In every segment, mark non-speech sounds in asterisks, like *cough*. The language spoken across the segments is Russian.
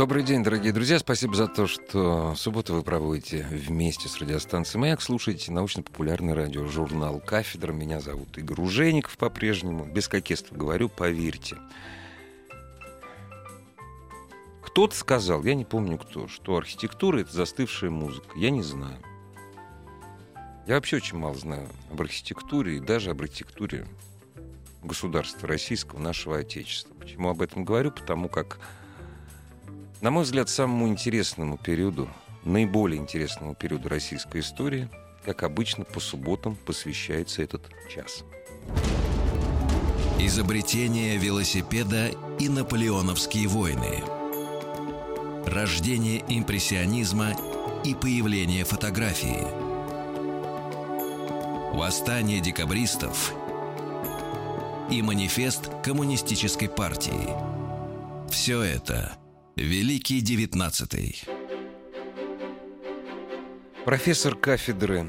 Добрый день, дорогие друзья. Спасибо за то, что субботу вы проводите вместе с радиостанцией «Маяк». Слушаете научно-популярный радиожурнал «Кафедра». Меня зовут Игорь Ужеников по-прежнему. Без кокетства говорю, поверьте. Кто-то сказал, я не помню кто, что архитектура — это застывшая музыка. Я не знаю. Я вообще очень мало знаю об архитектуре и даже об архитектуре государства российского, нашего Отечества. Почему об этом говорю? Потому как на мой взгляд, самому интересному периоду, наиболее интересному периоду российской истории, как обычно, по субботам посвящается этот час. Изобретение велосипеда и наполеоновские войны. Рождение импрессионизма и появление фотографии. Восстание декабристов и манифест коммунистической партии. Все это – Великий девятнадцатый. Профессор кафедры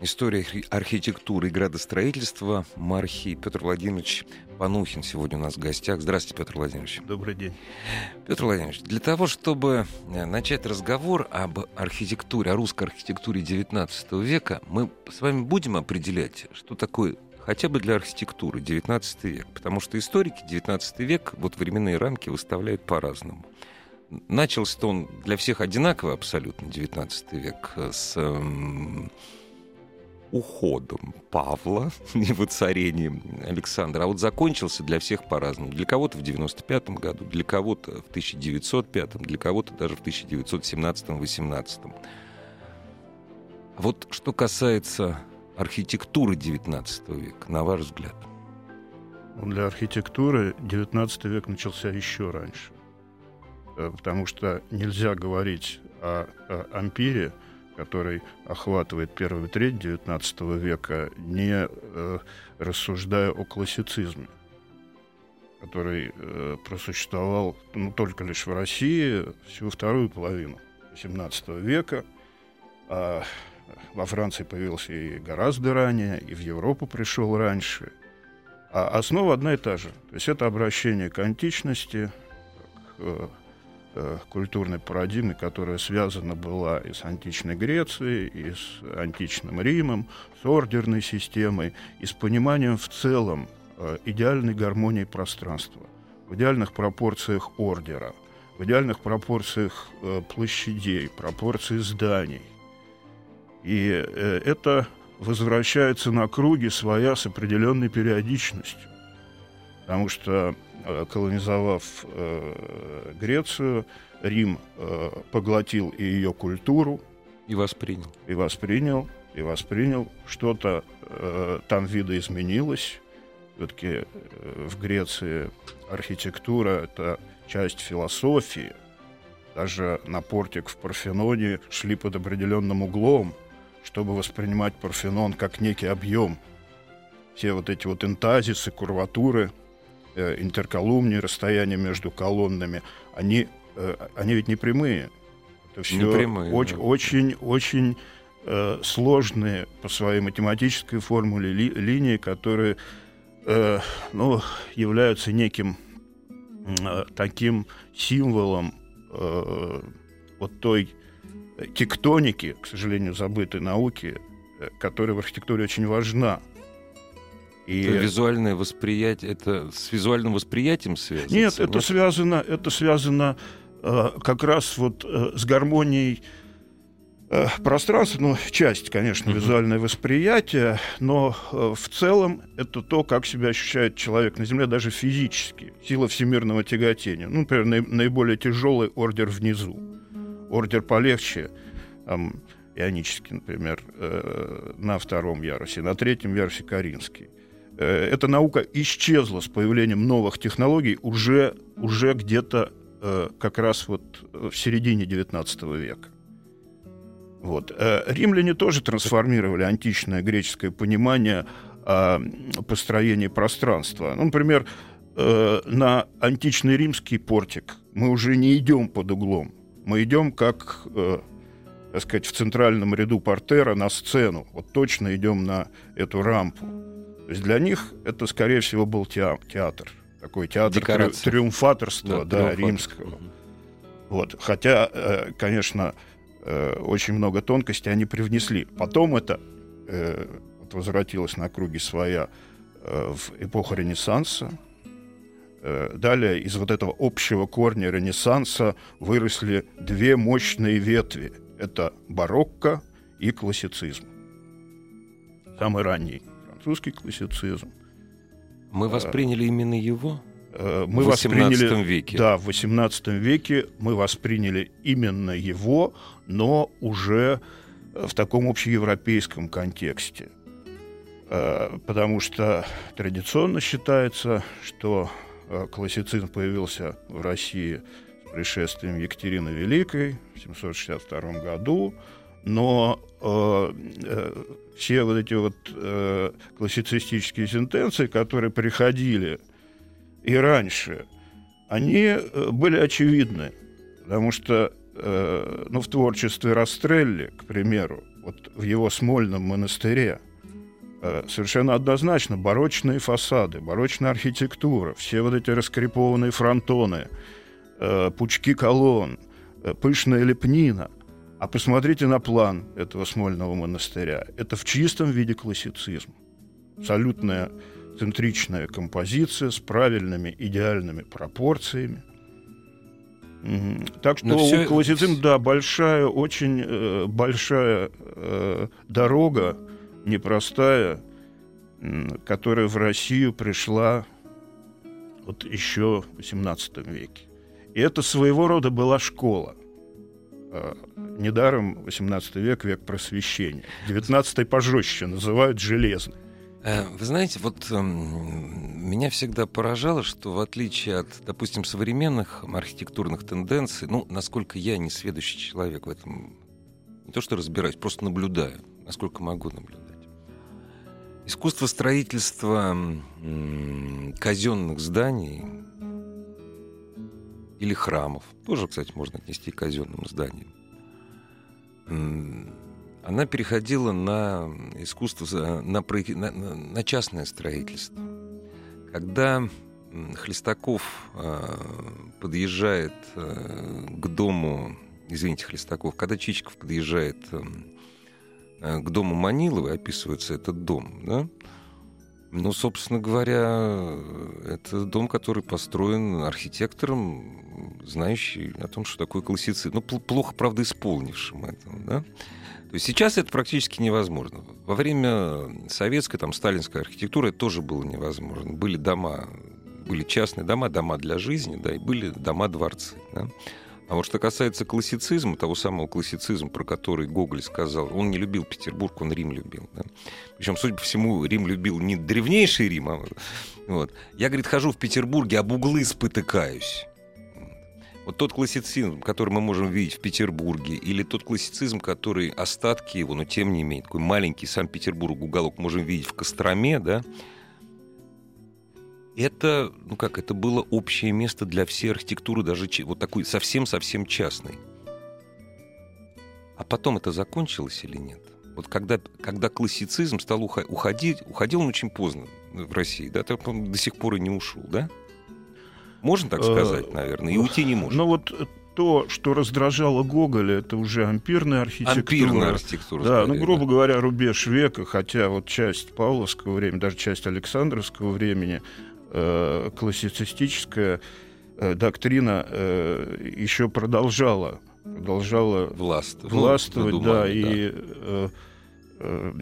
истории архитектуры и градостроительства Мархи Петр Владимирович Панухин сегодня у нас в гостях. Здравствуйте, Петр Владимирович. Добрый день. Петр Владимирович, для того, чтобы э, начать разговор об архитектуре, о русской архитектуре XIX века, мы с вами будем определять, что такое хотя бы для архитектуры 19 век, потому что историки 19 век вот временные рамки выставляют по-разному. Начался-то он для всех одинаково абсолютно, 19 век, с эм, уходом Павла *laughs* и воцарением Александра. А вот закончился для всех по-разному. Для кого-то в 95 году, для кого-то в 1905, для кого-то даже в 1917-18. Вот что касается архитектуры 19 века, на ваш взгляд? Для архитектуры 19 век начался еще раньше. Э, потому что нельзя говорить о, о ампире, который охватывает первую треть XIX века, не э, рассуждая о классицизме, который э, просуществовал ну, только лишь в России всю вторую половину XVII века. А во Франции появился и гораздо ранее, и в Европу пришел раньше. А основа одна и та же. То есть это обращение к античности, к э, культурной парадигмы, которая связана была и с античной Грецией, и с античным Римом, с ордерной системой, и с пониманием в целом э, идеальной гармонии пространства, в идеальных пропорциях ордера, в идеальных пропорциях э, площадей, пропорций зданий. И это возвращается на круги своя с определенной периодичностью. Потому что колонизовав э, Грецию, Рим э, поглотил и ее культуру. И воспринял. И воспринял, и воспринял. Что-то э, там видоизменилось. Все-таки э, в Греции архитектура — это часть философии. Даже на портик в Парфеноне шли под определенным углом, чтобы воспринимать Парфенон как некий объем. Все вот эти вот интазисы, курватуры — э, интерколумнии, расстояние между колоннами, они, э, они ведь не прямые. Это все не прямые, очень, да. очень, очень э, сложные по своей математической формуле ли, линии, которые э, ну, являются неким э, таким символом э, вот той тектоники, к сожалению, забытой науки, э, которая в архитектуре очень важна. И... Это визуальное восприятие, это с визуальным восприятием связано? Нет, это связано, это связано э, как раз вот э, с гармонией э, пространства, ну, часть, конечно, uh-huh. визуальное восприятие, но э, в целом это то, как себя ощущает человек на Земле, даже физически, сила всемирного тяготения. Ну, например, наи- наиболее тяжелый ордер внизу, ордер полегче, там, ионический, например, э, на втором ярусе, на третьем ярусе Каринский. Э, эта наука исчезла с появлением новых технологий уже, уже где-то э, как раз вот в середине XIX века. Вот. Э, римляне тоже трансформировали античное греческое понимание о построении пространства. Ну, например, э, на античный римский портик мы уже не идем под углом. Мы идем как, э, так сказать, в центральном ряду портера на сцену. Вот точно идем на эту рампу. То есть для них это, скорее всего, был театр. Такой театр Декорация. триумфаторства да, да, римского. Вот. Хотя, конечно, э, очень много тонкостей они привнесли. Потом это э, возвратилось на круги своя э, в эпоху Ренессанса. Э, далее из вот этого общего корня Ренессанса выросли две мощные ветви. Это барокко и классицизм. Самый ранний французский классицизм. Мы восприняли именно его? Э, мы в восприняли, веке. Да, в XVIII веке мы восприняли именно его, но уже э, в таком общеевропейском контексте. Э, потому что традиционно считается, что классицизм появился в России с пришествием Екатерины Великой в 762 году, но э, все вот эти вот э, классицистические сентенции, которые приходили и раньше, они э, были очевидны, потому что э, ну, в творчестве Растрелли, к примеру, вот в его Смольном монастыре, э, совершенно однозначно барочные фасады, барочная архитектура, все вот эти раскрепованные фронтоны, э, пучки колонн, э, пышная лепнина. А посмотрите на план этого Смольного монастыря. Это в чистом виде классицизм. Абсолютная центричная композиция с правильными идеальными пропорциями. Так что все... у классицизм, да, большая, очень э, большая э, дорога, непростая, э, которая в Россию пришла вот еще в XVIII веке. И это своего рода была школа. Недаром XVIII век — век просвещения. XIX пожестче называют железный. Э, вы знаете, вот э, меня всегда поражало, что в отличие от, допустим, современных архитектурных тенденций, ну, насколько я не сведущий человек в этом, не то что разбираюсь, просто наблюдаю, насколько могу наблюдать. Искусство строительства э, казенных зданий или храмов, тоже, кстати, можно отнести к казенным зданиям, она переходила на искусство, на, на, на частное строительство. Когда Хлестаков э, подъезжает э, к дому, извините, Хлестаков, когда Чичиков подъезжает э, к дому Маниловой, описывается этот дом, да, ну, собственно говоря, это дом, который построен архитектором, знающий о том, что такое классицизм. Ну, плохо, правда, исполнившим это, да. То есть сейчас это практически невозможно. Во время советской, там, сталинской архитектуры это тоже было невозможно. Были дома, были частные дома, дома для жизни, да, и были дома-дворцы. Да. А вот что касается классицизма, того самого классицизма, про который Гоголь сказал, он не любил Петербург, он Рим любил. Да? Причем, судя по всему, Рим любил не древнейший Рим, а вот. Я, говорит, хожу в Петербурге, об углы спотыкаюсь. Вот тот классицизм, который мы можем видеть в Петербурге, или тот классицизм, который остатки его, но тем не менее, такой маленький Санкт-Петербург уголок можем видеть в Костроме, да, это, ну как, это было общее место для всей архитектуры, даже вот такой совсем-совсем частной. А потом это закончилось или нет? Вот когда, когда классицизм стал уходить, уходил он очень поздно в России, да, так он до сих пор и не ушел, да? Можно так сказать, э, наверное, и уйти не может. Ну вот то, что раздражало Гоголя, это уже ампирная архитектура. Ампирная архитектура. Да, ну, грубо да. говоря, рубеж века, хотя вот часть Павловского времени, даже часть Александровского времени, э, классицистическая э, доктрина э, еще продолжала, продолжала властвовать, властвовать ну, да, да, и э, э,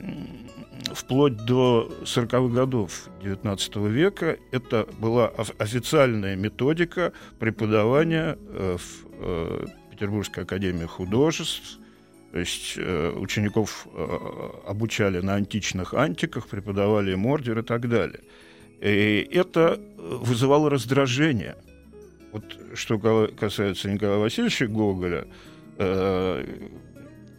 вплоть до 40-х годов XIX века это была официальная методика преподавания э, в э, Петербургской академии художеств. То есть э, учеников обучали на античных антиках, преподавали им ордер и так далее. И это вызывало раздражение. Вот что касается Николая Васильевича Гоголя,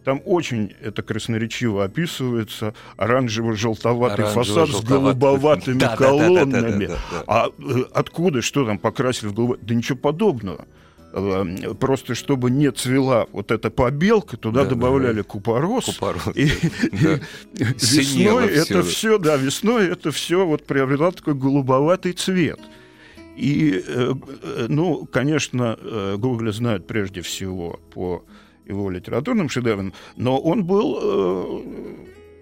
Там очень это красноречиво описывается. Оранжево-желтоватый фасад с голубоватыми колоннами. А э, откуда, что там покрасили в голубой? Да ничего подобного. Э, Просто чтобы не цвела вот эта побелка, туда Да, добавляли купорос. Купорос, И, да. *laughs* и весной всё. это все, да, весной это все вот приобрело такой голубоватый цвет. И, э, ну, конечно, э, Гоголя знают прежде всего по его литературным шедеврам, но он был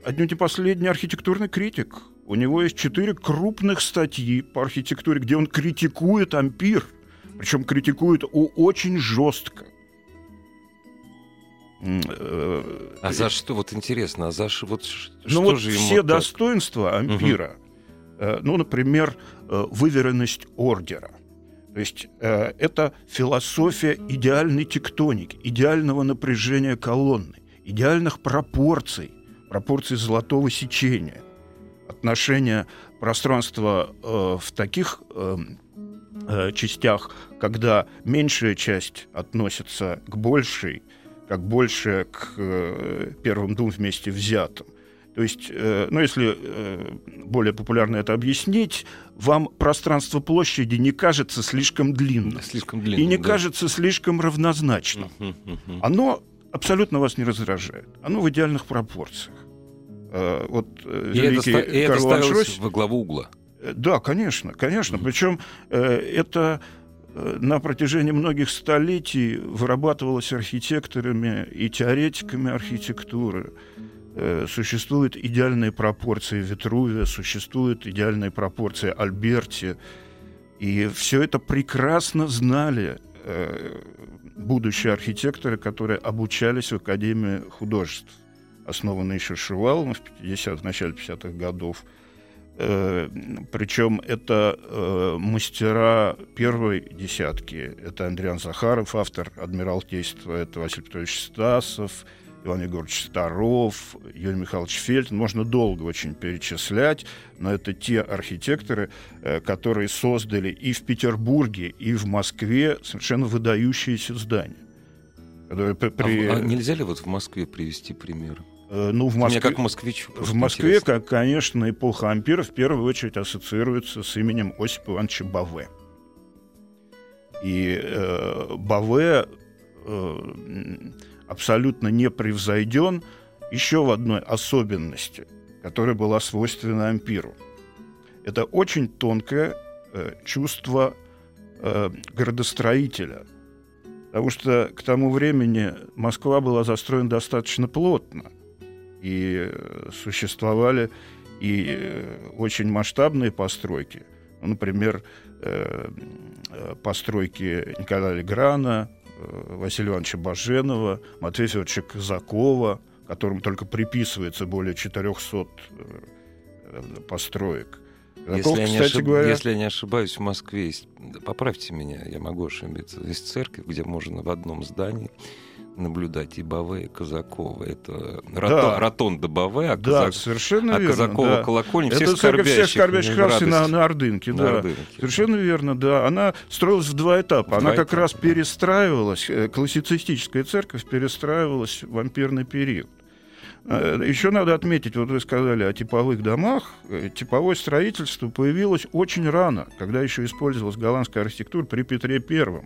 отнюдь не последний архитектурный критик. У него есть четыре крупных статьи по архитектуре, где он критикует ампир, причем критикует о- очень жестко. Э, А за что, вот интересно, а за ш- вот ш- ну что вот же ему все так? достоинства ампира, э, ну, например, э, выверенность ордера. То есть э, это философия идеальной тектоники, идеального напряжения колонны, идеальных пропорций, пропорций золотого сечения, отношения пространства э, в таких э, э, частях, когда меньшая часть относится к большей, как большая к э, первым двум вместе взятым. То есть, э, ну, если э, более популярно это объяснить, вам пространство площади не кажется слишком длинным Слишком и длинный. не да. кажется слишком равнозначным. Мгм, мгм. Оно абсолютно вас не раздражает. Оно в идеальных пропорциях. Э, Вот э, И это, великий ста- и это Карл Шройс- во главу угла. Да, конечно, конечно. Мгм. Причем э, это э, на протяжении многих столетий вырабатывалось архитекторами и теоретиками архитектуры. Э, Существуют идеальные пропорции Витрувия, существуют идеальные пропорции Альберти. И все это прекрасно знали э, будущие архитекторы, которые обучались в Академии художеств, основанной еще Шуваловым в 50 в начале 50-х годов. Э, Причем это э, мастера первой десятки. Это Андриан Захаров, автор «Адмиралтейства», это Василий Петрович Стасов, Иван Егорович Старов, Юрий Михайлович Фельд. Можно долго очень перечислять, но это те архитекторы, э, которые создали и в Петербурге, и в Москве совершенно выдающиеся здания. При- А а нельзя ли вот в Москве привести пример? Э, ну, в Мне Москве, как москвичу. в Москве, интересно. как, конечно, эпоха ампира в первую очередь ассоциируется с именем Осипа Ивановича Баве. И э, Баве э, абсолютно не превзойден еще в одной особенности, которая была свойственна ампиру. Это очень тонкое э, чувство э, градостроителя. Потому что к тому времени Москва была застроена достаточно плотно и э, существовали и э, очень масштабные постройки. Ну, например, э, постройки Николая Леграна, Василия Ивановича Баженова, Матвея Федоровича Казакова, которому только приписывается более 400 э, э, построек. Казаков, Если я, не ошиб- говоря, если я не ошибаюсь, в Москве есть, поправьте меня, я могу ошибиться, есть церковь, где можно в одном здании наблюдать и Баве, и Казакова. Это рото- Да. ротонда Баве, а, да, Казак- совершенно а верно. Казакова да. колокольня. Это Всех церковь всех скорбящих, скорбящих раз на, на Ордынке, На да. Ордынке. Совершенно верно, да. Она строилась в два этапа. В Она два как этапа, раз да. перестраивалась, э, классицистическая церковь перестраивалась в ампирный период. Э, Еще надо отметить, вот вы сказали о типовых домах. Э, Типовое строительство появилось очень рано, когда еще использовалась голландская архитектура при Петре Первом.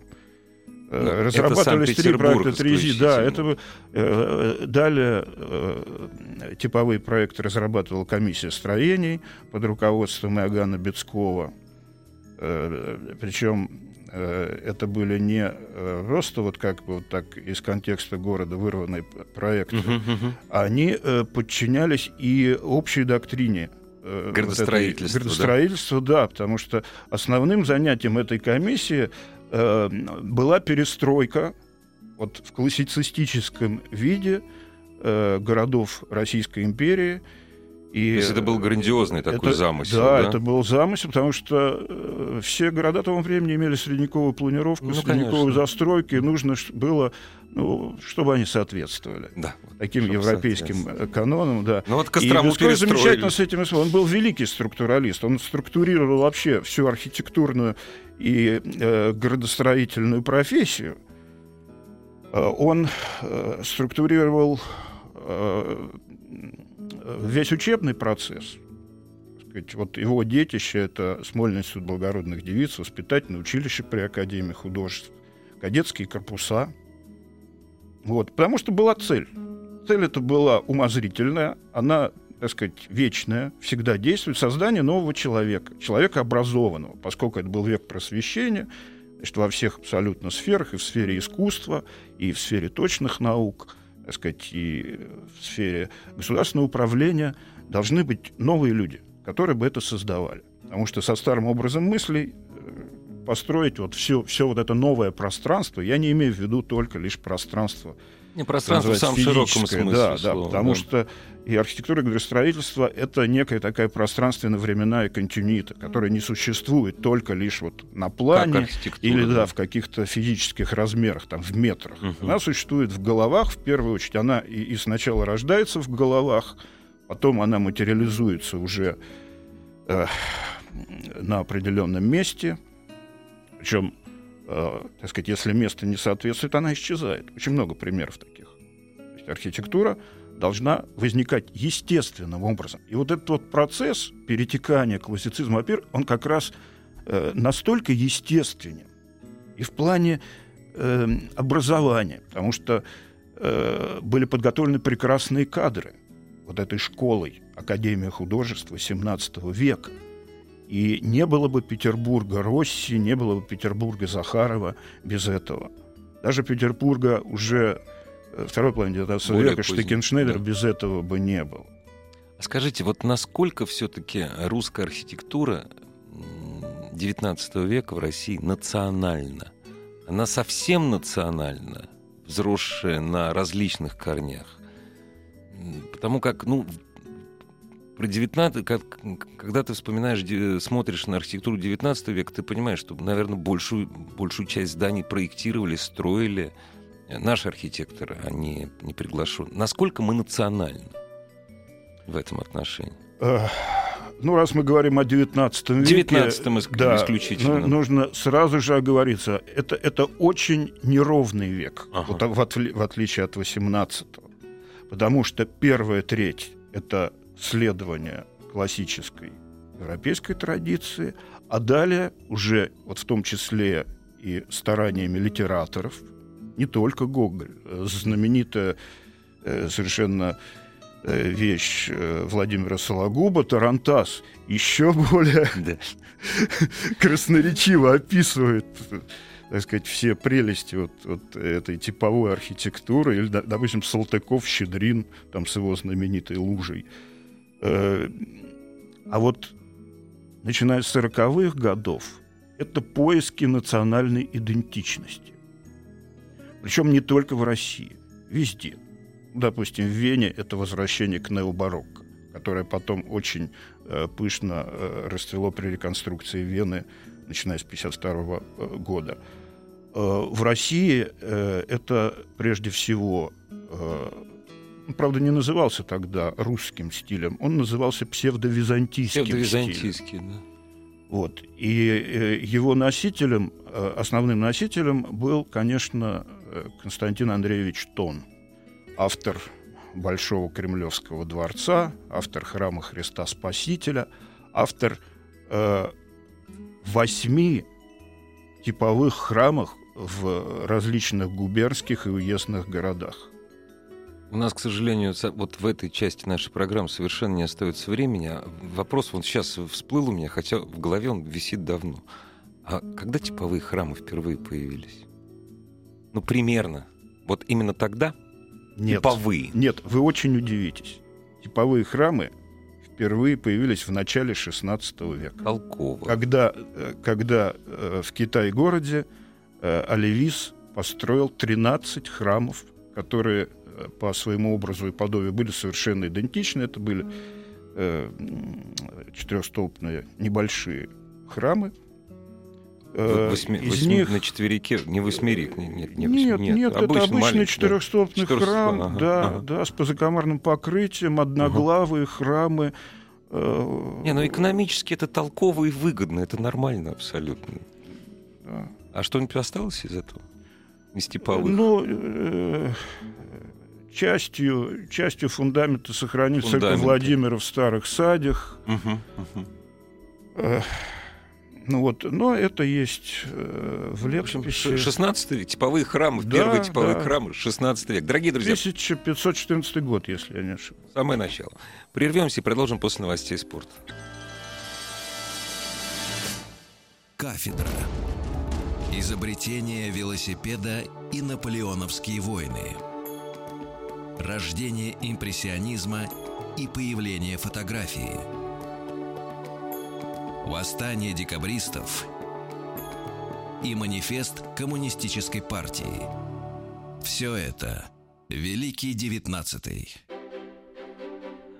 Э, это Разрабатывались три проекта Трези. Да, это бы, э, далее э, типовые проекты разрабатывала комиссия строений под руководством Иоганна Бецкова. Э, Причем э, это были не э, просто вот как бы вот так из контекста города вырванные проекты, Мгм, мгм. они э, подчинялись и общей доктрине э, вот Градостроительства, этой- да? да? потому что основным занятием этой комиссии э, была перестройка вот в классицистическом виде э, городов Российской империи. И, То есть это был грандиозный такой это- замысел, Да, да? это был замысел, потому что э, все города того времени имели средневековую планировку, Ну, средневековые конечно. застройки, и нужно было, ну, чтобы они соответствовали Да. таким европейским э, канонам, да. Ну вот И Кострому Бесков замечательно перестроили. с этим. Он был великий структуралист. Он структурировал вообще всю архитектурную и э, градостроительную профессию. он структурировал весь учебный процесс. Вот его детище — это Смольный суд благородных девиц, воспитательное училище при Академии художеств, кадетские корпуса. Вот, потому что была цель. Цель эта была умозрительная, она, так сказать, вечная, всегда действует, создание нового человека, человека образованного, поскольку это был век просвещения, значит, во всех абсолютно сферах, и в сфере искусства, и в сфере точных наук — так сказать, и в сфере государственного управления должны быть новые люди, которые бы это создавали. Потому что со старым образом мыслей э, построить вот все, все вот это новое пространство, я не имею в виду только лишь пространство пространство в самом широком смысле. Да, слова, да, потому да. что и архитектура и градостроительство — это некая такая пространственно-временная континуита, которая не существует только лишь вот на плане или да, в каких-то физических размерах, там, в метрах. Угу. Она существует в головах, в первую очередь. Она и, и сначала рождается в головах, потом она материализуется уже э, на определенном месте. Причем, э, так сказать, если место не соответствует, она исчезает. Очень много примеров таких. То есть архитектура — должна возникать естественным образом. И вот этот вот процесс перетекания классицизма, во-первых, он как раз э, настолько естественен и в плане э, образования, потому что э, были подготовлены прекрасные кадры вот этой школой Академия художества XVII века. И не было бы Петербурга Росси, не было бы Петербурга Захарова без этого. Даже Петербурга уже второй половине 19 Более века Штекеншнейдер да. без этого бы не был. Скажите, вот насколько все-таки русская архитектура 19 века в России национальна? Она совсем национальна, взросшая на различных корнях. Потому как, ну, про 19, как, когда ты вспоминаешь, смотришь на архитектуру 19 века, ты понимаешь, что, наверное, большую, большую часть зданий проектировали, строили наши архитекторы, они не приглашены. Насколько мы национальны в этом отношении? Ну, раз мы говорим о 19 веке... 19 да, исключительно. Ну, нужно сразу же оговориться. Это, это очень неровный век, ага. вот, в, отли, в отличие от 18-го. Потому что первая треть — это следование классической европейской традиции, а далее уже, вот в том числе и стараниями литераторов — не только Гоголь. Знаменитая э, совершенно э, вещь э, Владимира Сологуба «Тарантас» еще *laughs* более красноречиво описывает так сказать, все прелести вот, вот этой типовой архитектуры, или, допустим, Салтыков, Щедрин, там с его знаменитой лужей. А вот начиная с 40-х годов, это поиски национальной идентичности. Причем не только в России, везде. Допустим, в Вене это возвращение к необарокко, которое потом очень э, пышно э, расцвело при реконструкции Вены, начиная с 1952 э, года. Э, в России э, это прежде всего, э, правда, не назывался тогда русским стилем, он назывался псевдовизантийским Псевдовизантийский, стилем. да. Вот. И э, его носителем, э, основным носителем был, конечно, Константин Андреевич Тон, автор Большого Кремлевского дворца, автор храма Христа Спасителя, автор э, восьми типовых храмов в различных губернских и уездных городах. У нас, к сожалению, вот в этой части нашей программы совершенно не остается времени. А вопрос вот сейчас всплыл у меня, хотя в голове он висит давно. А когда типовые храмы впервые появились? Ну, примерно. Вот именно тогда? Нет. Типовые. Нет, вы очень удивитесь. Типовые храмы впервые появились в начале XVI века. Толково. Когда, э, когда э, в Китай-городе э, Оливис построил 13 храмов, которые по своему образу и подобию были совершенно идентичны. Это были четырехстолбные небольшие храмы, Э, восьми, из восьми, них... На четверике, не восьмерик, нет, не, нет, нет, нет обычный, это обычный четырехстолбный да. храм, ага, да, ага. да, с позакомарным покрытием, одноглавые ага. храмы. Э... Не, ну экономически это толково и выгодно, это нормально абсолютно. Да. А что-нибудь осталось из этого? из типовых? Ну, э, частью, частью фундамента сохранился Фундаменты. Владимира в старых садях. Мгм, мгм. Э, ну вот, но это есть э, в летописи. 16 век, типовые храмы, Да, первые типовые да. храмы, 16 век. Дорогие друзья, 1514 год, если я не ошибаюсь. самое начало. Прервемся и продолжим после новостей спорта. Кафедра. Изобретение велосипеда и наполеоновские войны. Рождение импрессионизма и появление фотографии. Восстание декабристов и манифест коммунистической партии. Все это Великий Девятнадцатый.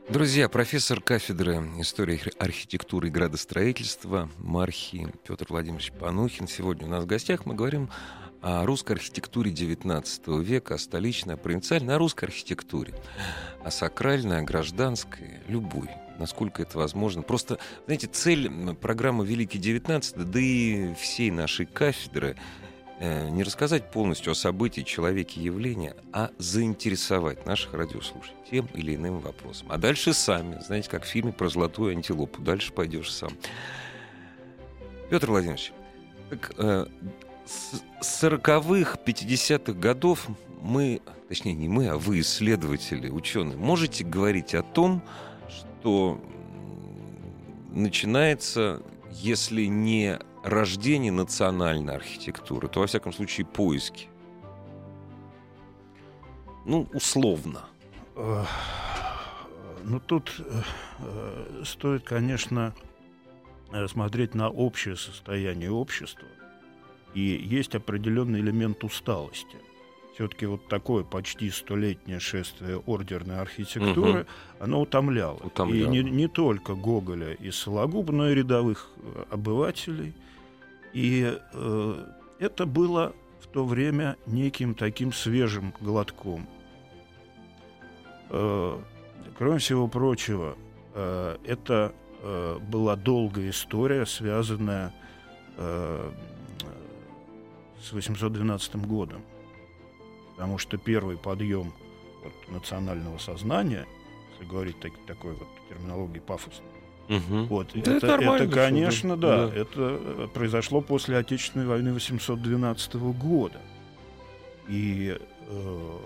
Друзья, профессор кафедры истории архи- архитектуры и градостроительства Мархи Петр Владимирович Панухин. Сегодня у нас в гостях мы говорим о русской архитектуре XIX века, о столичной, о русской архитектуре, о сакральной, о гражданской, любой, насколько это возможно. Просто, знаете, цель программы «Великий XIX», да и всей нашей кафедры э, не рассказать полностью о событии, человеке, явлении, а заинтересовать наших радиослушателей тем или иным вопросом. А дальше сами, знаете, как в фильме про золотую антилопу, дальше пойдешь сам. Петр Владимирович, так, э, с 40-х, 50-х годов мы, точнее не мы, а вы, исследователи, ученые, можете говорить о том, что начинается, если не рождение национальной архитектуры, то, во всяком случае, поиски. Ну, условно. Ну, тут э, стоит, конечно, смотреть на общее состояние общества. И есть определенный элемент усталости. Все-таки вот такое почти столетнее шествие ордерной архитектуры, Мгм. оно утомляло. Утомляло. И не, не только Гоголя и Сологуба, но и рядовых э, обывателей. И э, это было в то время неким таким свежим глотком. Э, кроме всего прочего, э, это э, была долгая история, связанная э, с 812 годом. Потому что первый подъем вот, национального сознания, если говорить так- такой вот терминологией пафосной, Мгм. вот, Да это, это нормально, это, конечно, да. да, это э, произошло после Отечественной войны 812 года. И э,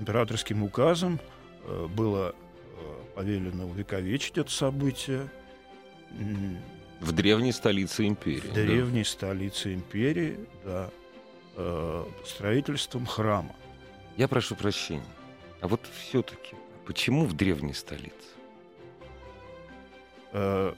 императорским указом э, было э, повелено увековечить это событие В древней столице империи. в да. древней столице империи, да, э, строительством храма. Я прошу прощения. А вот все-таки, почему в древней столице? Э,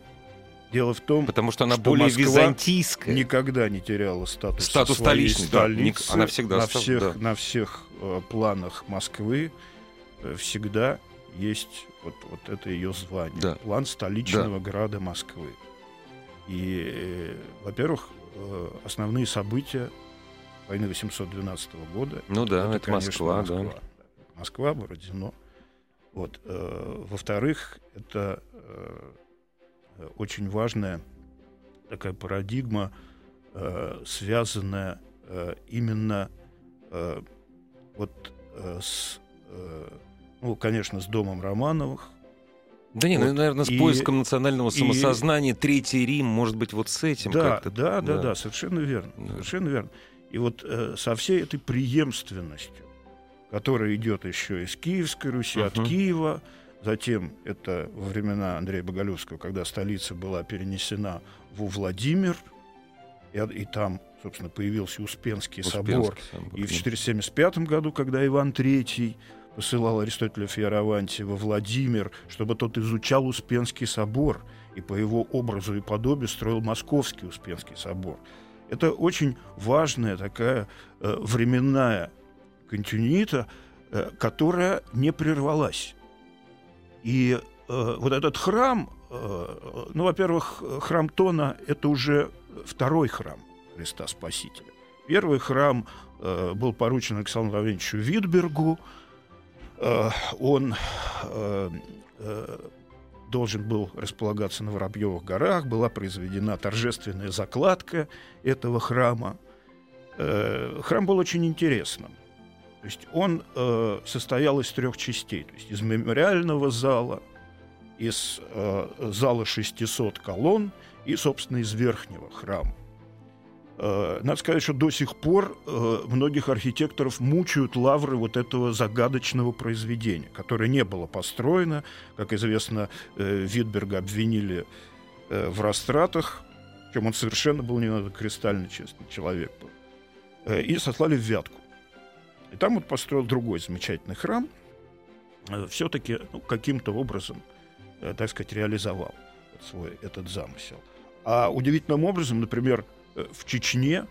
Дело в том, Потому что она Что более Москва византийская. никогда не теряла статус Статус столичной, да, столицы. она всегда на остав- всех, да. на всех э, планах Москвы э, всегда есть вот, вот это ее звание. Да. План столичного града Москвы. И, э, во-первых, э, основные события войны 812 года Ну да, это, конечно, Москва, да. Москва. Москва, Бородино. Вот. э, Во-вторых, это э, очень важная такая парадигма, э, связанная именно вот с, ну, конечно, с домом Романовых. Да не, Вот. ну, наверное, с И- поиском национального и- самосознания, Третий Рим, может быть, вот с этим Да, как-то. да, да, да. да, совершенно верно, Да. совершенно верно. И вот э, со всей этой преемственностью, которая идет еще из Киевской Руси, от Мгм. Киева, затем это во времена Андрея Боголюбского, когда столица была перенесена во Владимир, и, и там, собственно, появился Успенский, собор, Успенский собор, и в да. 475 году, когда Иван III посылал Аристотеля Фиараванти во Владимир, чтобы тот изучал Успенский собор, и по его образу и подобию строил Московский Успенский собор. Это очень важная такая э, временная континуита, э, которая не прервалась. И э, вот этот храм, э, ну, во-первых, храм Тона – это уже второй храм Христа Спасителя. Первый храм э, был поручен Александру Лаврентьевичу Витбергу. Э, он э, э, должен был располагаться на Воробьевых горах. Была произведена торжественная закладка этого храма. Э, храм был очень интересным. То есть он э, состоял из трех частей. То есть из мемориального зала, из э, зала 600 колонн и, собственно, из верхнего храма. Э, надо сказать, что до сих пор э, многих архитекторов мучают лавры вот этого загадочного произведения, которое не было построено. Как известно, э, Витберга обвинили в растратах, чем он совершенно был не надо кристально честный человек был. И сослали в Вятку. И там вот построил другой замечательный храм. Все-таки ну, каким-то образом, так сказать, реализовал свой этот замысел. А удивительным образом, например, в Чечне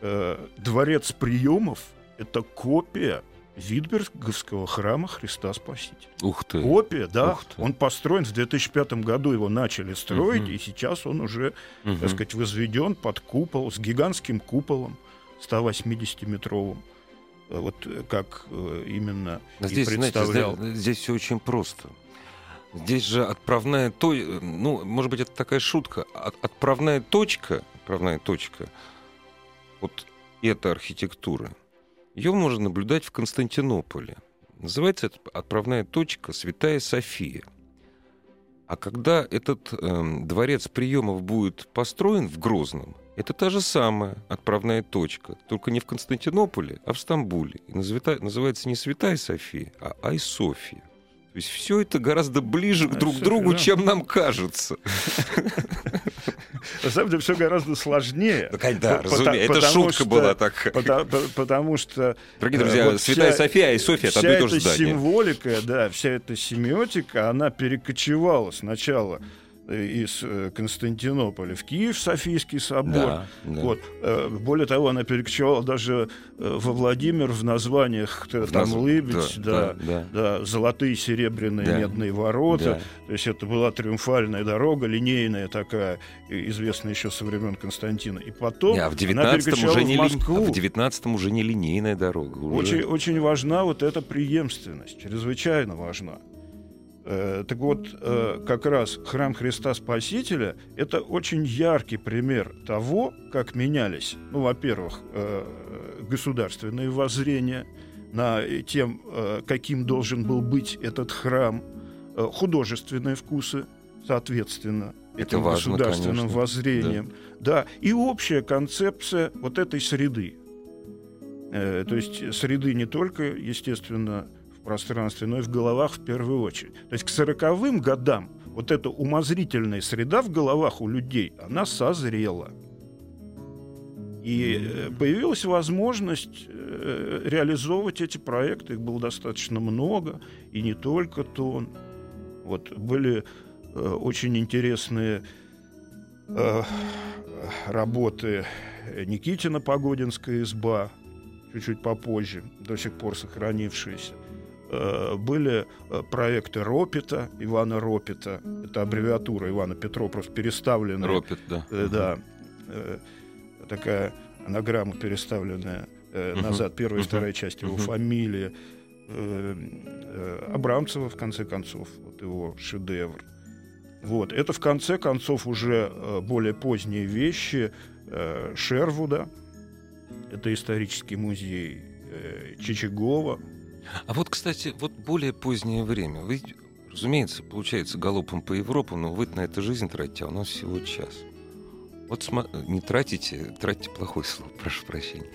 э, дворец приемов — это копия Витбергского храма Христа Спасителя. Ух ты! Копия, да. Ух ты. Он построен в 2005 году, его начали строить, угу. и сейчас он уже, угу. так сказать, возведен под купол, с гигантским куполом 180-метровым. Вот как э, именно здесь, и представлял. Знаете, здесь все очень просто. Здесь же отправная точка, ну, может быть, это такая шутка, отправная точка, отправная точка, вот эта архитектура, ее можно наблюдать в Константинополе. Называется это отправная точка Святая София. А когда этот э, дворец приемов будет построен в Грозном, это та же самая отправная точка, только не в Константинополе, а в Стамбуле. И называется не Святая София, а Айсофия. То есть все это гораздо ближе а друг к другу, да. чем нам кажется. На самом деле все гораздо сложнее. Ну, да, разумеется. Это шутка что, была так. Потому, потому что... Дорогие э, друзья, вот Святая вся, София и София — это одно и то же здание. символика, да, вся эта семиотика, она перекочевала сначала из э, Константинополя в Киев, Софийский собор. Да, да. Вот. Э, более того, она перекочевала даже во Владимир в названиях там назв... Лыбедь, да, да, да, да, золотые, серебряные, да. медные ворота. Да. То есть это была триумфальная дорога, линейная такая, известная еще со времен Константина. И потом а в 19 уже не в Москву. А в 19 уже не линейная дорога. Уже... Очень, очень важна вот эта преемственность, чрезвычайно важна. Э, так вот, э, как раз храм Христа Спасителя – это очень яркий пример того, как менялись, ну, во-первых, э, государственные воззрения на тем, каким должен был быть этот храм, художественные вкусы, соответственно, этим это важно, государственным конечно. воззрением. Да. да, и общая концепция вот этой среды. То есть среды не только, естественно, пространстве, но и в головах в первую очередь. То есть к сороковым годам вот эта умозрительная среда в головах у людей, она созрела. И э, появилась возможность э, реализовывать эти проекты. Их было достаточно много, и не только тон. Вот были э, очень интересные работы Никитина «Погодинская изба», чуть-чуть попозже, до сих пор сохранившиеся. Э, были э, проекты Ропита, Ивана Ропита, это аббревиатура Ивана Петрова, просто переставленная. Ропит, да. Э, да. Такая анаграмма переставленная назад, первая и вторая часть его фамилии. Абрамцева, в конце концов, вот его шедевр. Вот. Это, в конце концов, уже более поздние вещи Шервуда. Это исторический музей Чичагова, а вот, кстати, вот более позднее время. Вы, разумеется, получается галопом по Европу, но вы на это жизнь тратите, а у нас всего час. Вот не тратите, тратите плохое слово, *laughs* прошу прощения.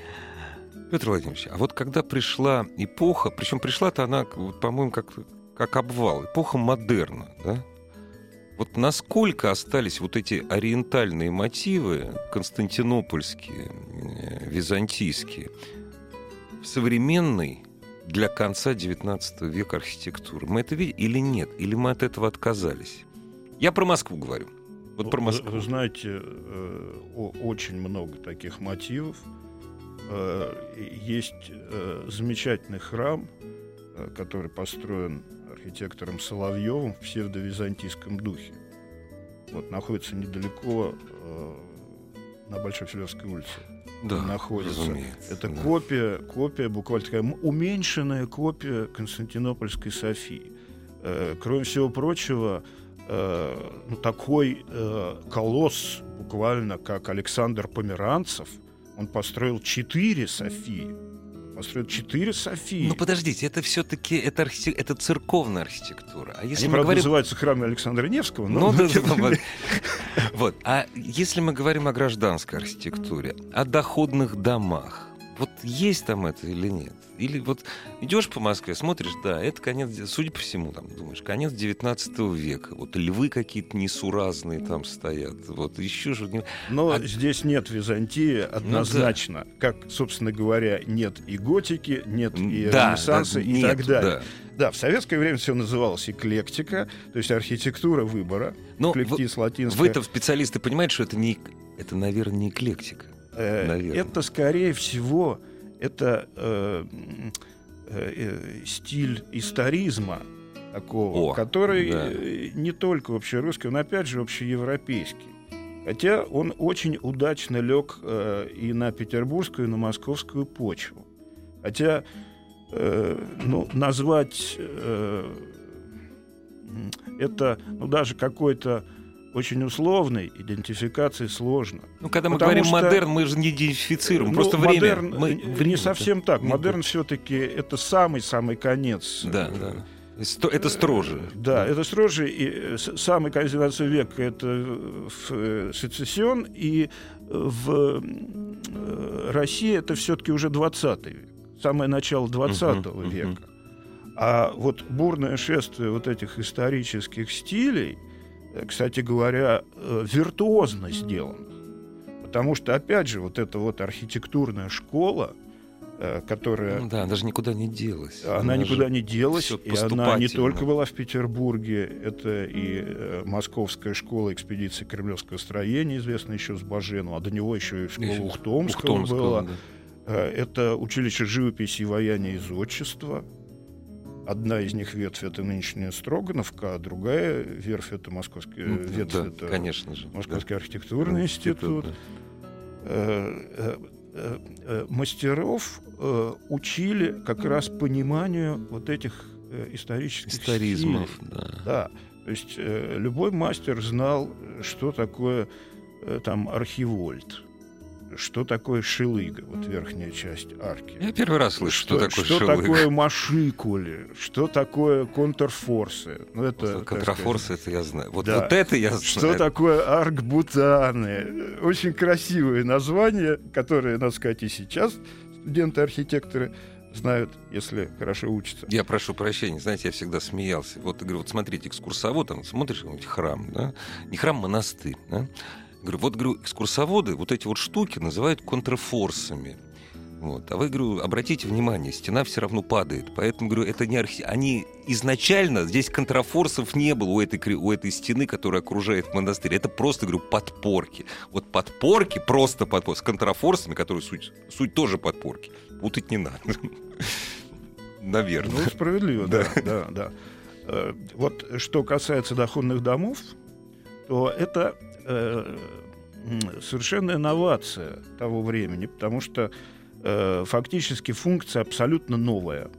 Петр Владимирович, а вот когда пришла эпоха, причем пришла-то она, вот, по-моему, как, как обвал, эпоха модерна, да? Вот насколько остались вот эти ориентальные мотивы, константинопольские, э, византийские, в современной для конца XIX века архитектуры. Мы это видим или нет? Или мы от этого отказались? Я про Москву говорю. Вот про Москву. Вы, вы знаете, э, очень много таких мотивов. Э, есть э, замечательный храм, который построен архитектором Соловьевым в псевдовизантийском духе. Вот находится недалеко на Большой Филевской улице да, находится. Разумеется, Это да. копия, копия, буквально такая уменьшенная копия Константинопольской Софии. Э, кроме всего прочего, э, ну, такой э, колосс, буквально как Александр Померанцев, Он построил четыре Софии. Построил четыре Софии. Ну подождите, это все-таки это, архи... это церковная архитектура. А если Они, мы правда, говорим... называются храмы Александра Невского, но... Ну, да, *laughs* да, менее. Вот. А если мы говорим о гражданской архитектуре, о доходных домах, вот есть там это или нет? Или вот идешь по Москве, смотришь, да, это конец, судя по всему, там думаешь, конец 19 века. Вот львы какие-то несуразные там стоят. Вот еще же. не- Но А- здесь нет Византии однозначно. Как, собственно говоря, нет и готики, нет и Да, ренессанса да, и нет, так далее. да. Да, в советское время все называлось эклектика, то есть архитектура выбора, Но латинское. Вы-то специалисты понимаете, что это не, это, наверное, не эклектика. Э, наверное. Это, скорее всего, это э, э, стиль историзма такого, О, который да. э, не только общерусский, он опять же общеевропейский. Хотя он очень удачно лег э, и на петербургскую, и на московскую почву. Хотя э, ну, назвать э, это ну, даже какой-то очень условной идентификацией сложно. Ну, когда мы Потому говорим что- модерн, мы же не идентифицируем, Ну, просто модерн, время. Мы- э, время, не да. совсем так. Не Модерн все-таки это самый-самый конец. Да, э, да. Сто- Это строже. Да, это строже. И э, самый конец 19 века это сецессион, и в России это все-таки уже 20 век, самое начало 20 Мгм, мгм. века. А вот бурное шествие вот этих исторических стилей, кстати говоря, э, виртуозно сделано. Потому что, опять же, вот эта вот архитектурная школа, э, которая Ну да, даже никуда не делась. она никуда же- не делась, и она не только была в Петербурге, это и э, Московская школа экспедиции Кремлевского строения, известная еще с Бажену, а до него еще и школа Ухтомского, Ухтомского, была. да. Э, Это училище живописи и ваяния и зодчества. Одна из них ветвь это нынешняя Строгановка, а другая ветвь это Московский, Ну, ветвь да, это конечно же. Московский да. архитектурный институт. да. Э, э, мастеров учили как раз пониманию вот этих исторических Историзмов, стилей. да. Да, то есть любой мастер знал, что такое там архивольт, что такое шилыга, вот верхняя часть арки. Я первый раз слышу, что, такое что шилык. такое машикули, что такое контрфорсы. Ну, это, Контрафорс, сказать, это я знаю. Вот, Да. вот это я знаю. что такое аркбутаны? Очень красивые названия, которые, надо сказать, и сейчас студенты-архитекторы знают, если хорошо учатся. Я прошу прощения, знаете, я всегда смеялся. Вот, говорю, вот смотрите, экскурсовод, там, смотришь храм, да? Не храм, монастырь, да? Говорю, вот, говорю, экскурсоводы вот эти вот штуки называют контрфорсами. Вот. А вы, говорю, обратите внимание, стена все равно падает. Поэтому, говорю, это не архи... Они изначально, здесь контрафорсов не было у этой, у этой стены, которая окружает монастырь. Это просто, говорю, подпорки. Вот подпорки, просто подпорки, с контрафорсами, которые суть, суть тоже подпорки. Путать не надо. *laughs* Наверное. Ну, справедливо, да, да, да. Э, Вот что касается доходных домов, то это э, м, совершенная инновация того времени, потому что э, фактически функция абсолютно новая.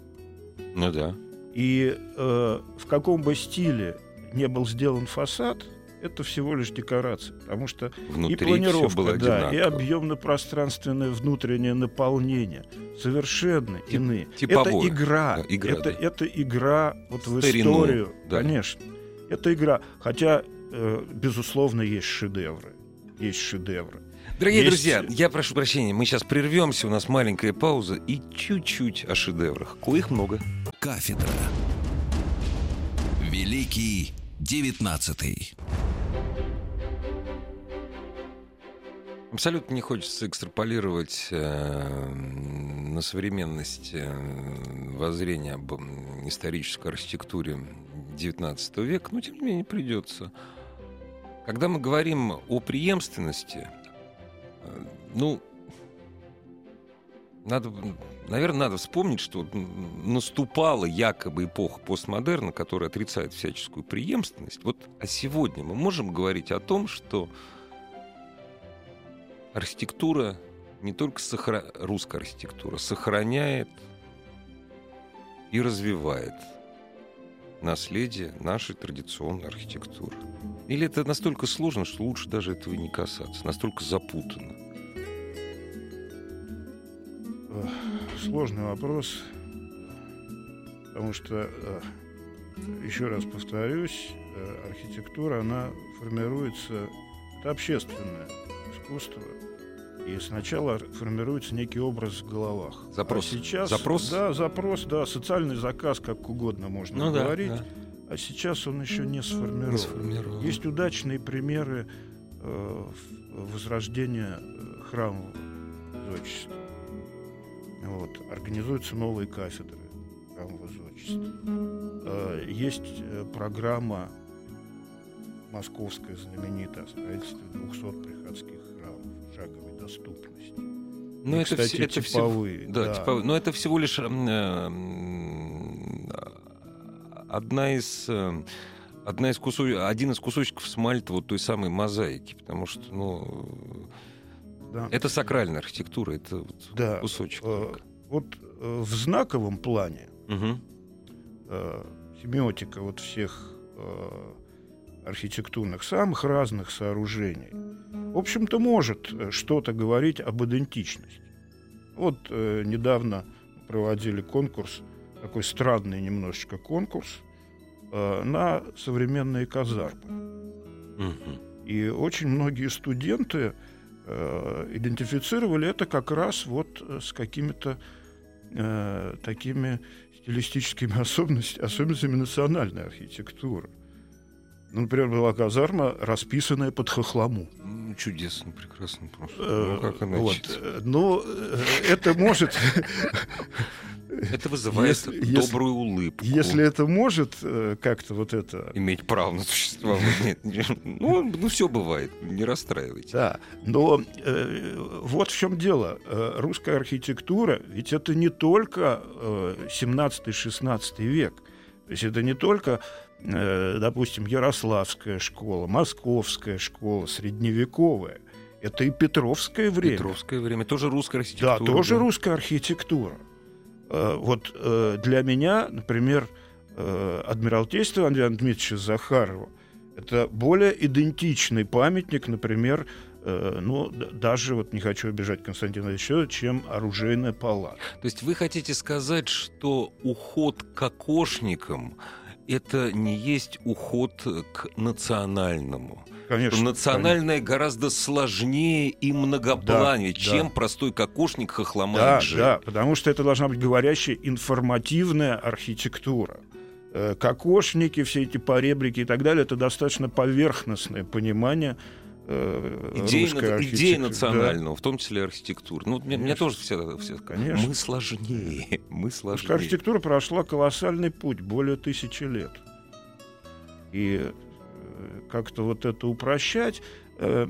Ну да. И э, в каком бы стиле не был сделан фасад, это всего лишь декорация, потому что Внутри и планировка, было да, и объемно-пространственное внутреннее наполнение совершенно Тип- иные. типовое. Это игра, Да, игра, это, да. это игра вот в Старину, историю, да. конечно. Это игра, хотя безусловно есть шедевры, есть шедевры. Дорогие Есть- друзья, я прошу прощения, мы сейчас прервемся, у нас маленькая пауза и чуть-чуть о шедеврах. Коих много. Кафедра. Великий девятнадцатый. Абсолютно не хочется экстраполировать э, на современность э, воззрения об исторической архитектуре XIX века, но тем не менее придется. Когда мы говорим о преемственности, э, ну, надо, наверное, надо вспомнить, что наступала якобы эпоха постмодерна, которая отрицает всяческую преемственность. Вот, а сегодня мы можем говорить о том, что архитектура, не только сохра- русская архитектура, сохраняет и развивает наследие нашей традиционной архитектуры. Или это настолько сложно, что лучше даже этого не касаться, настолько запутанно. э, сложный вопрос, потому что, э, еще раз повторюсь, э, архитектура, она формируется, это общественное искусство, и сначала формируется некий образ в головах. Запрос. А сейчас, Запрос? Да, запрос, да, социальный заказ, как угодно можно Ну да, говорить. да. А сейчас он еще не сформирован. Не сформирован. Есть удачные примеры э, возрождения э, храмового зодчества. Вот. Организуются новые кафедры храмового зодчества. Э, есть э, программа московская знаменитая о строительстве 200 приходских храмов шаговой доступности. Ну, И, это, кстати, все, это типовые, да, да. типовые. Но это всего лишь э, одна из э, одна из кусочков, один из кусочков смальта вот той самой мозаики, потому что, ну, Да. это сакральная архитектура, это вот Да. кусочек. Э, только. Вот э, в знаковом плане Мгм. э, семиотика вот всех э, архитектурных, самых разных сооружений, в общем-то, может э, что-то говорить об идентичности. Вот э, недавно проводили конкурс, такой странный немножечко конкурс, э, на современные казармы. Мгм. И очень многие студенты э, идентифицировали это как раз вот э, с какими-то э, такими стилистическими *laughs* особенностями, особенностями национальной архитектуры. Ну, например, была казарма, расписанная под хохлому. Ну, чудесно, прекрасно просто. Э, Ну, как вот. иначе? Э, Но э, это может, Это вызывает если- если- добрую улыбку. если это может как-то вот это Иметь право на существование. *laughs* Ну, ну, все бывает, не расстраивайтесь. Да, но э, вот в чем дело. Русская архитектура, ведь это не только э, 17-16 век. То есть это не только, допустим, Ярославская школа, Московская школа, средневековая. Это и Петровское время. Петровское время, тоже русская Да, архитектура. тоже русская архитектура. Э, Вот э, для меня, например, э, Адмиралтейство Андрея Дмитриевича Захарова это более идентичный памятник, например, э, ну, даже, вот не хочу обижать Константина Ильича, чем оружейная палата. То есть вы хотите сказать, что уход к окошникам это не есть уход к национальному. Конечно. Национальное гораздо сложнее и многопланнее, Да, чем да. простой кокошник хохлома Да, и Джек. да, потому что это должна быть говорящая информативная архитектура. Э, Кокошники, все эти поребрики и так далее, это достаточно поверхностное понимание э, русской на- архитектуры. идея Да. национального, в том числе архитектуры. Ну, мне, мне тоже все, все Конечно. мы сложнее, *laughs* мы сложнее. архитектура прошла колоссальный путь, более тысячи лет. И э, как-то вот это упрощать, э,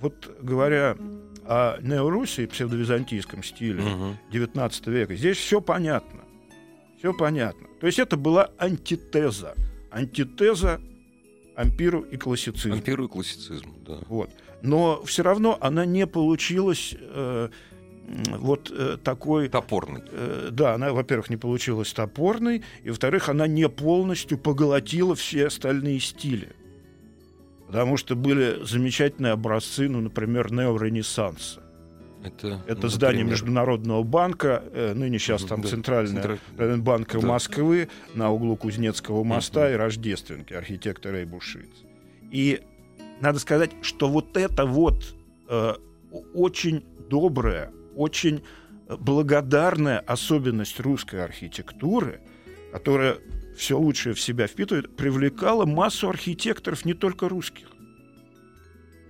вот говоря о неоруссии, псевдовизантийском стиле Мгм. XIX века, здесь все понятно. Все понятно. То есть это была антитеза. Антитеза ампиру и классицизму. Ампиру и классицизм, да. Вот. Но все равно она не получилась э, вот э, такой Топорный. Э, да, она, во-первых, не получилась топорной, и, во-вторых, она не полностью поглотила все остальные стили. Потому что были замечательные образцы, ну, например, неоренессанса. Это, Это здание например, Международного банка, э, ныне сейчас там Да, центральная централь- э, банка Да. Москвы на углу Кузнецкого моста Мгм. и Рождественки, архитектор Эйбушиц. И надо сказать, что вот это вот э, очень добрая, очень э, благодарная особенность русской архитектуры, которая все лучшее в себя впитывает, привлекала массу архитекторов, не только русских.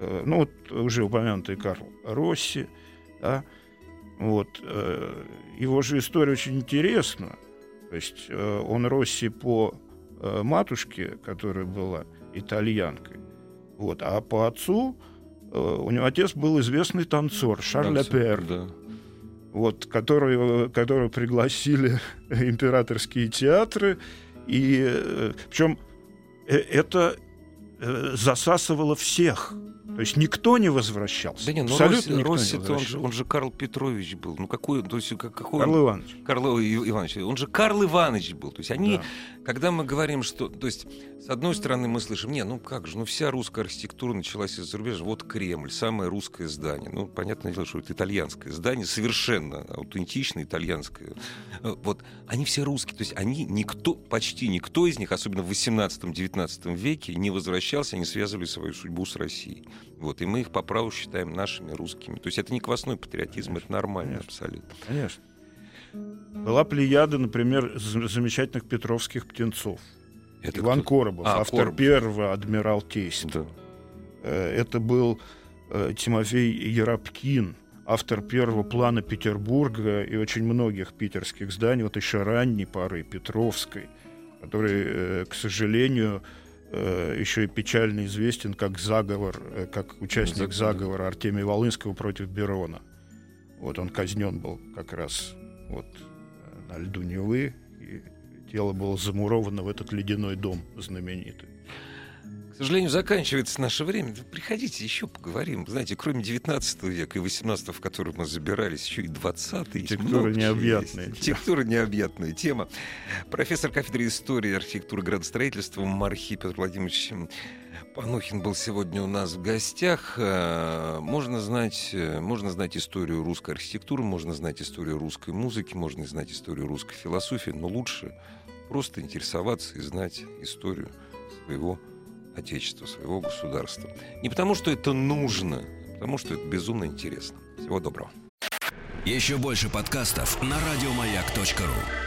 Э, Ну, вот уже упомянутый Карл Росси, да, вот, э, его же история очень интересна. То есть э, он Росси по э, матушке, которая была итальянкой, вот, а по отцу у него отец был известный танцор Шарль Танцы, Пер, Да. вот, которого, которого пригласили *laughs* императорские театры, и причем это засасывало всех. То есть никто не возвращался. Да нет, ну Абсолютно Рос, никто Росси, не он, же, он же Карл Петрович был. Ну какой, то есть как- какой Карл Иванович. Карл Иванович, он же Карл Иванович был. То есть они, Да. когда мы говорим, что, то есть с одной стороны мы слышим, не, ну как же, ну вся русская архитектура началась из зарубежья. Вот Кремль, самое русское здание. Ну понятное дело, что это итальянское здание, совершенно аутентичное итальянское. Э, Вот они все русские, то есть они никто, почти никто из них, особенно в 18-19 веке, не возвращался, они связывали свою судьбу с Россией. Вот, и мы их по праву считаем нашими русскими. То есть это не квасной патриотизм, это нормально конечно. абсолютно. Конечно. Была плеяда, например, замечательных петровских птенцов. Это Иван кто? Коробов, А, автор Коробов. первого «Адмирал Тесть». Да. Э, Это был э, Тимофей Еропкин, автор первого плана Петербурга и очень многих питерских зданий, вот еще ранней поры, Петровской, который, э, к сожалению, еще и печально известен как заговор, э, как участник Заговор, заговора Артемия Волынского против Берона. Вот он казнен был как раз вот э, на льду Невы, и тело было замуровано в этот ледяной дом знаменитый. К сожалению, заканчивается наше время. Да Приходите, еще поговорим. Знаете, кроме 19 века и 18 в который мы забирались, еще и 20 есть. Архитектура много чего необъятная есть. Архитектура необъятная тема. Профессор кафедры истории и архитектуры градостроительства Мархи Петр Владимирович Панухин был сегодня у нас в гостях. Э, Можно знать, э, можно знать историю русской архитектуры, можно знать историю русской музыки, можно знать историю русской философии, но лучше просто интересоваться и знать историю своего отечества, своего государства. Не потому, что это нужно, а потому, что это безумно интересно. Всего доброго. Еще больше подкастов на радиомаяк.ру.